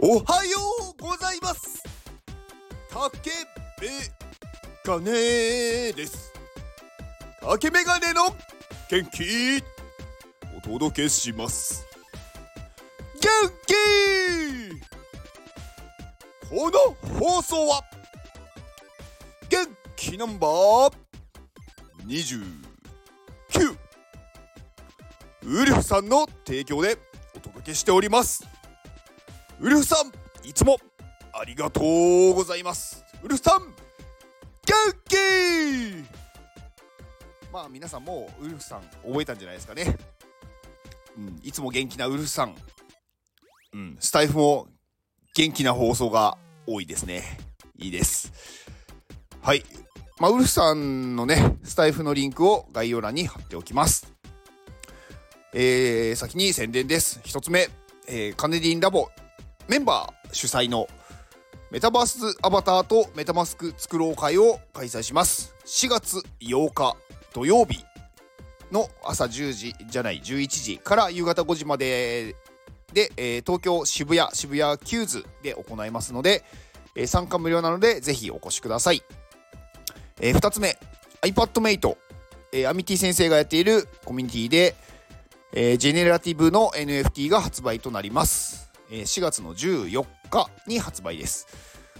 おはようございます。竹メガネです。竹メガネの元気お届けします。元気!この放送は元気ナンバー29ウルフさんの提供でお届けしております。ウルフさんいつもありがとうございます。ウルフさん元気！まあ皆さんもうウルフさん覚えたんじゃないですかね。うんいつも元気なウルフさん。うんスタイフも元気な放送が多いですね。いいです。はい。まあ、ウルフさんのね、スタイフのリンクを概要欄に貼っておきます。えー、先に宣伝です。一つ目、えー、カネディンラボメンバー主催のメタバースアバターとメタマスク作ろう会を開催します。4月8日土曜日の朝10時じゃない11時から夕方5時までで、えー、東京渋谷渋谷キューズで行いますので、えー、参加無料なのでぜひお越しください。えー、2つ目 iPadMate、えー、アミティ先生がやっているコミュニティで、えー、ジェネラティブの NFT が発売となります、え、4月の14日に発売です、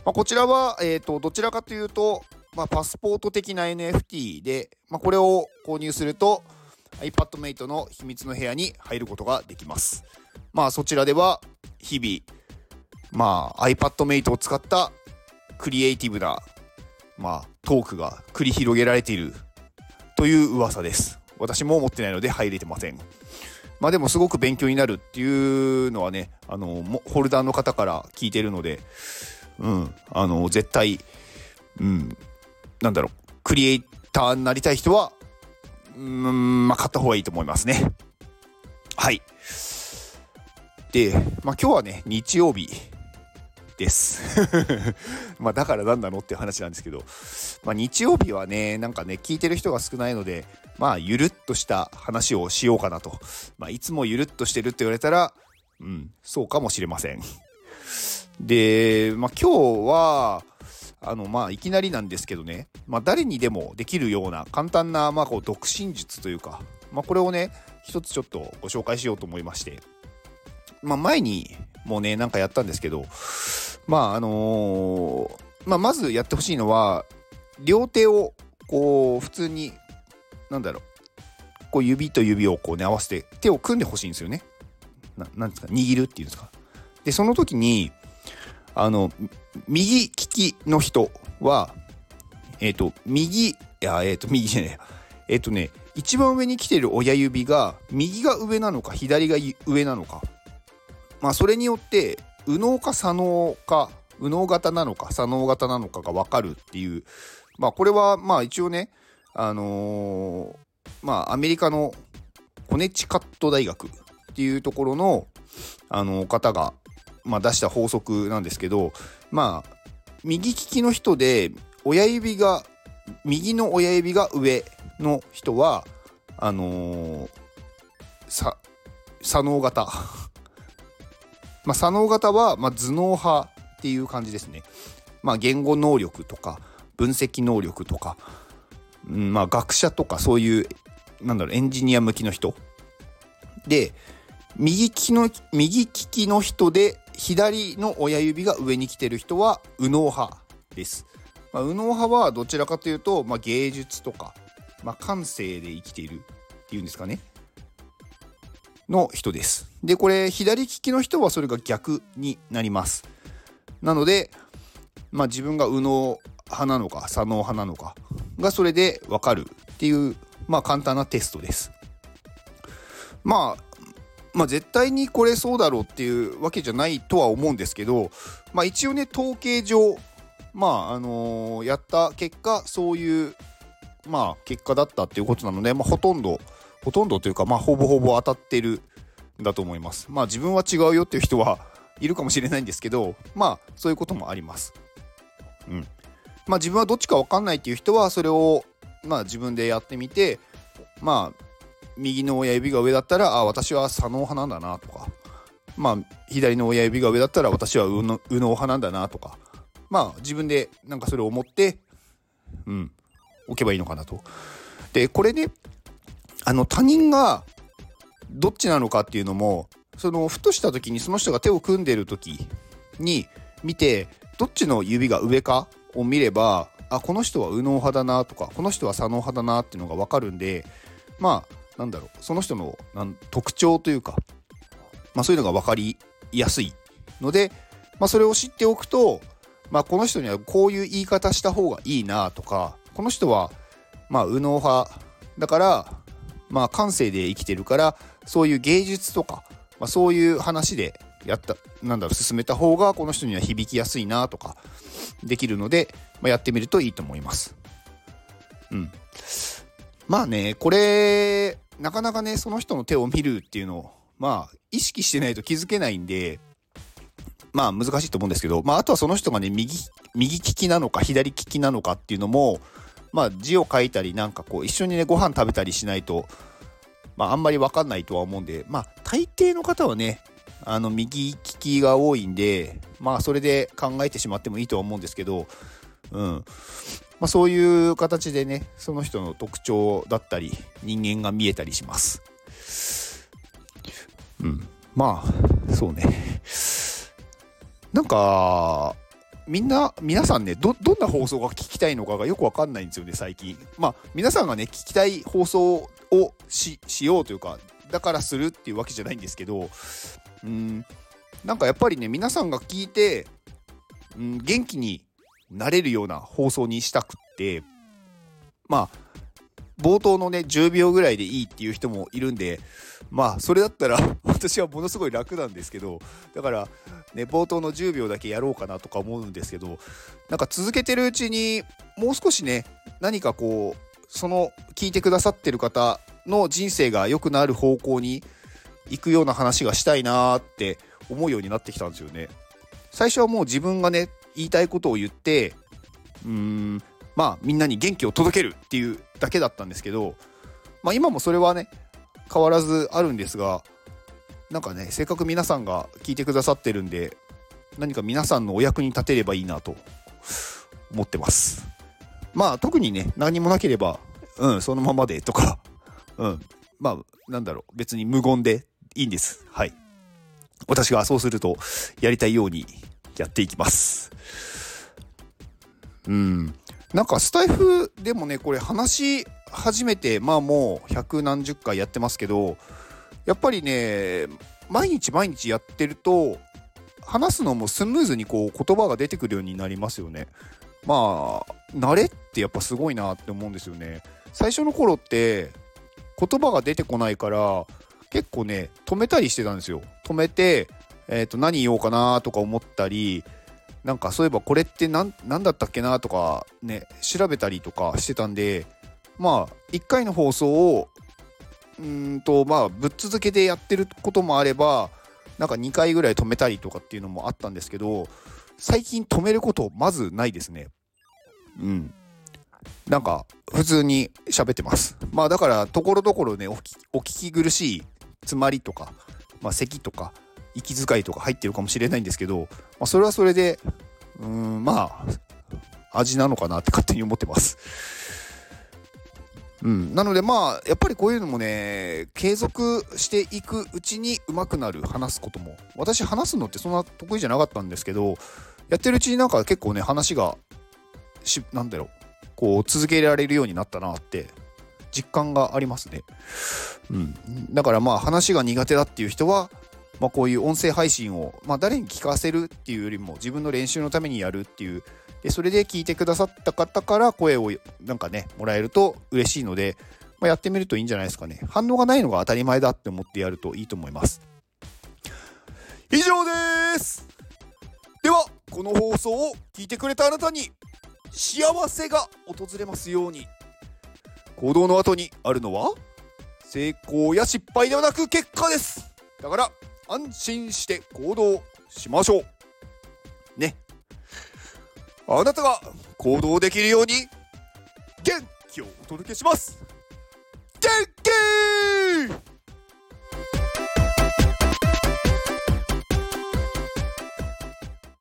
まあ、こちらは、えーと、どちらかというと、まあ、パスポート的な NFT で、まあ、これを購入すると iPadMate の秘密の部屋に入ることができますまあそちらでは日々まあ iPadMate を使ったクリエイティブなまあ、トークが繰り広げられているという噂です。私も持ってないので入れてません。まあでもすごく勉強になるっていうのはね、あの、ホルダーの方から聞いてるので、うん、あの、絶対、うん、なんだろう、クリエイターになりたい人は、うん、まあ買った方がいいと思いますね。はい。で、まあ今日はね、日曜日です まあだからなんなのって話なんですけど、まあ、日曜日はねなんかね聞いてる人が少ないのでまあゆるっとした話をしようかなと、まあ、いつもゆるっとしてるって言われたらうんそうかもしれません。で、まあ、今日はあのまあいきなりなんですけどね、まあ、誰にでもできるような簡単な、まあ、こう独身術というか、まあ、これをね一つちょっとご紹介しようと思いまして、まあ、前にもうねなんかやったんですけどまああのー、まあ、まずやってほしいのは両手をこう普通になんだろうこう指と指をこうね合わせて手を組んでほしいんですよね。なんですか？握るっていうんですか？でその時にあの右利きの人はえっ、ー、と右いやえっ、ー、と右じゃねええっ、ー、とね一番上に来てる親指が右が上なのか左が上なのかまあそれによって右脳か左脳か右脳型なのか左脳型なのかが分かるっていうまあこれはまあ一応ねあのー、まあアメリカのコネチカット大学っていうところのあの方が、まあ、出した法則なんですけどまあ右利きの人で親指が右の親指が上の人はあのー、さ左脳型 まあ、左脳型は、まあ、頭脳派っていう感じですね。まあ、言語能力とか分析能力とか、うんまあ、学者とかそういうなんだろうエンジニア向きの人で右利きの右利きの人で左の親指が上に来てる人は右脳派です。まあ、右脳派はどちらかというと、まあ、芸術とか、まあ、感性で生きているっていうんですかね。の人です。で、これ、左利きの人はそれが逆になります。なので、まあ自分が右脳派なのか左脳派なのかがそれでわかるっていう、まあ簡単なテストです。まあ、まあ絶対にこれそうだろうっていうわけじゃないとは思うんですけど、まあ一応ね、統計上、まああのー、やった結果、そういう、まあ結果だったっていうことなので、まあほとんど、ほとんどというか、まあ、ほぼほぼ当たってるんだと思います。まあ、自分は違うよっていう人はいるかもしれないんですけど、まあ、そういうこともあります。うん。まあ、自分はどっちか分かんないっていう人は、それを、まあ、自分でやってみて、まあ、右の親指が上だったら、あ、私は左脳派なんだなとか、まあ左の親指が上だったら私は右脳派なんだなとかまあ自分でなんかそれを思ってうん置けばいいのかなと。でこれねあの他人がどっちなのかっていうのもそのふとした時にその人が手を組んでる時に見てどっちの指が上かを見ればあこの人は右脳派だなとかこの人は左脳派だなっていうのが分かるんでまあなんだろうその人の特徴というか、まあ、そういうのが分かりやすいので、まあ、それを知っておくと、まあ、この人にはこういう言い方した方がいいなとかこの人はまあ右脳派だからまあ感性で生きてるからそういう芸術とか、まあ、そういう話でやったなんだろう進めた方がこの人には響きやすいなとかできるので、まあ、やってみるといいと思います。うん。まあねこれなかなかねその人の手を見るっていうのをまあ意識してないと気づけないんでまあ難しいと思うんですけど、まあ、あとはその人がね右右利きなのか左利きなのかっていうのもまあ字を書いたりなんかこう一緒にねご飯食べたりしないとまああんまり分かんないとは思うんでまあ大抵の方はねあの右利きが多いんでまあそれで考えてしまってもいいとは思うんですけどうん。まあ、そういう形でねその人の特徴だったり人間が見えたりします。うん。まあそうね。なんかみんな、皆さんね、ど、どんな放送が聞きたいのかがよくわかんないんですよね、最近。まあ、皆さんがね、聞きたい放送をし、しようというか、だからするっていうわけじゃないんですけど、うん、なんかやっぱりね、皆さんが聞いて、うん、元気になれるような放送にしたくって、まあ、冒頭のね、10秒ぐらいでいいっていう人もいるんで、まあ、それだったら 私はものすごい楽なんですけど、だから、ね、冒頭の10秒だけやろうかなとか思うんですけど、なんか続けてるうちに、もう少しね、何かこう、その聞いてくださってる方の人生が良くなる方向に行くような話がしたいなーって思うようになってきたんですよね。最初はもう自分がね、言いたいことを言って、うーん、まあみんなに元気を届けるっていうだけだったんですけど、まあ今もそれはね、変わらずあるんですが、なんかね、せっかく皆さんが聞いてくださってるんで、何か皆さんのお役に立てればいいなと思ってます。まあ特にね、何もなければ、うん、そのままでとか、うん、まあなんだろう、別に無言でいいんです。はい。私がそうするとやりたいようにやっていきます。うん。なんかスタイフでもねこれ話し始めてまあもう百何十回やってますけどやっぱりね毎日毎日やってると話すのもスムーズにこう言葉が出てくるようになりますよね。まあ慣れってやっぱすごいなって思うんですよね。最初の頃って言葉が出てこないから結構ね止めたりしてたんですよ。止めて、えー、と何言おうかなとか思ったりなんかそういえばこれって何だったっけなとかね調べたりとかしてたんでまあ1回の放送をうんとまあぶっ続けてやってることもあればなんか2回ぐらい止めたりとかっていうのもあったんですけど最近止めることまずないですね。うん。なんか普通に喋ってます。まあだからところどころねお聞き苦しい詰まりとかまあ咳とか息遣いとか入ってるかもしれないんですけど、まあ、それはそれで、うん、まあ、味なのかなって勝手に思ってます。うん、なのでまあやっぱりこういうのもね継続していくうちに上手くなる話すことも私話すのってそんな得意じゃなかったんですけどやってるうちになんか結構ね話がしなんだろうこう続けられるようになったなって実感がありますね。うん、だからまあ話が苦手だっていう人はまあ、こういう音声配信を、まあ、誰に聞かせるっていうよりも自分の練習のためにやるっていう。でそれで聞いてくださった方から声をなんかねもらえると嬉しいので、まあ、やってみるといいんじゃないですかね。反応がないのが当たり前だって思ってやるといいと思います。以上です。ではこの放送を聞いてくれたあなたに幸せが訪れますように行動の後にあるのは？成功や失敗ではなく結果です。だから安心して行動しましょう。ね。あなたが行動できるように元気をお届けします。元